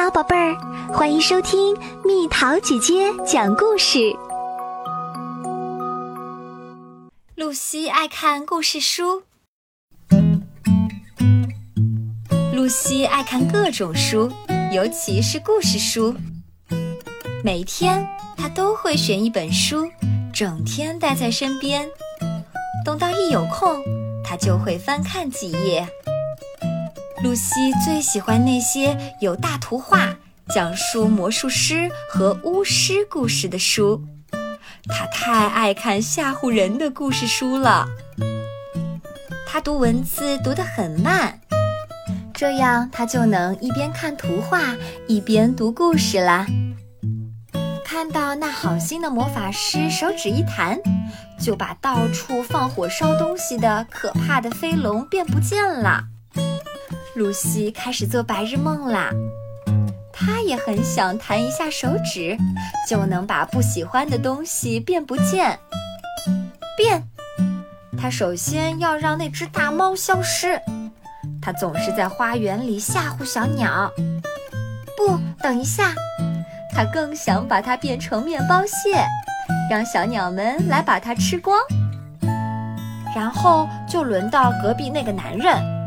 好，宝贝儿，欢迎收听蜜桃姐姐讲故事。露西爱看故事书。露西爱看各种书，尤其是故事书。每天，她都会选一本书，整天带在身边。等到一有空，她就会翻看几页。露西最喜欢那些有大图画、讲述魔术师和巫师故事的书。她太爱看吓唬人的故事书了。她读文字读得很慢，这样她就能一边看图画一边读故事啦。看到那好心的魔法师手指一弹，就把到处放火烧东西的可怕的飞龙变不见了。露西开始做白日梦啦，她也很想弹一下手指，就能把不喜欢的东西变不见。变，她首先要让那只大猫消失。它总是在花园里吓唬小鸟。不，等一下，她更想把它变成面包屑，让小鸟们来把它吃光。然后就轮到隔壁那个男人。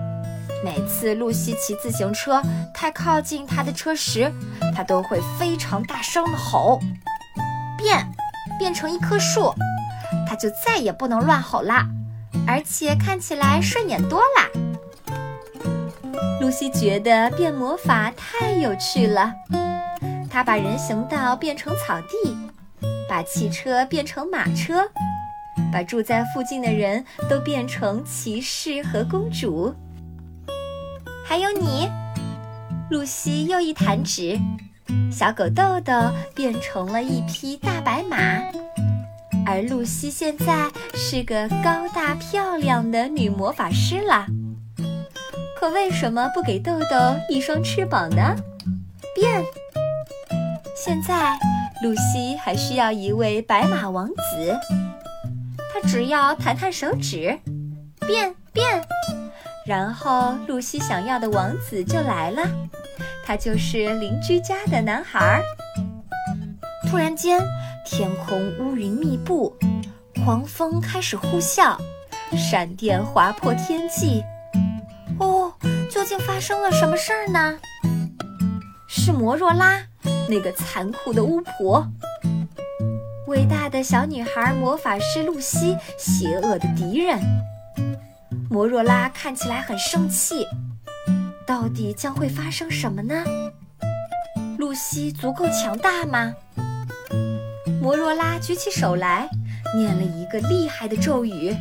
每次露西骑自行车太靠近他的车时，他都会非常大声的吼：“变，变成一棵树！”他就再也不能乱吼啦，而且看起来顺眼多啦。露西觉得变魔法太有趣了，她把人行道变成草地，把汽车变成马车，把住在附近的人都变成骑士和公主。还有你，露西又一弹指，小狗豆豆变成了一匹大白马，而露西现在是个高大漂亮的女魔法师啦。可为什么不给豆豆一双翅膀呢？变！现在露西还需要一位白马王子，他只要弹弹手指，变变。然后，露西想要的王子就来了，他就是邻居家的男孩。突然间，天空乌云密布，狂风开始呼啸，闪电划破天际。哦，究竟发生了什么事儿呢？是摩若拉，那个残酷的巫婆，伟大的小女孩魔法师露西，邪恶的敌人。摩若拉看起来很生气，到底将会发生什么呢？露西足够强大吗？摩若拉举起手来，念了一个厉害的咒语：“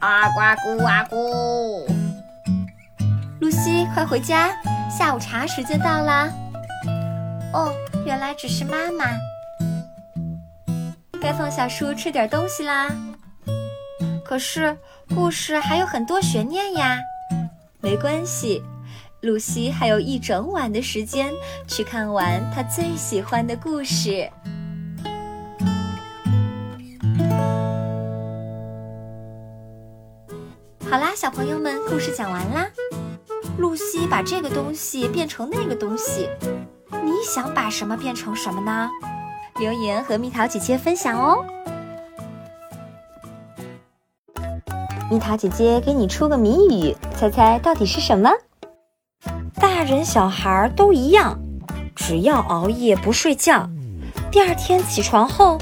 阿呱咕阿咕。”露西，快回家，下午茶时间到啦。哦，原来只是妈妈。该放下书，吃点东西啦。可是故事还有很多悬念呀，没关系，露西还有一整晚的时间去看完她最喜欢的故事。好啦，小朋友们，故事讲完啦。露西把这个东西变成那个东西，你想把什么变成什么呢？留言和蜜桃姐姐分享哦。蜜桃姐姐给你出个谜语，猜猜到底是什么？大人小孩都一样，只要熬夜不睡觉，第二天起床后，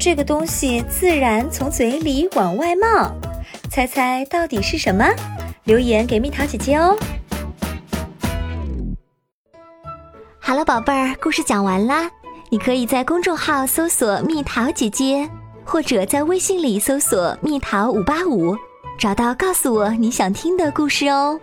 这个东西自然从嘴里往外冒。猜猜到底是什么？留言给蜜桃姐姐哦。好了，宝贝儿，故事讲完啦。你可以在公众号搜索“蜜桃姐姐”，或者在微信里搜索“蜜桃五八五”。找到，告诉我你想听的故事哦。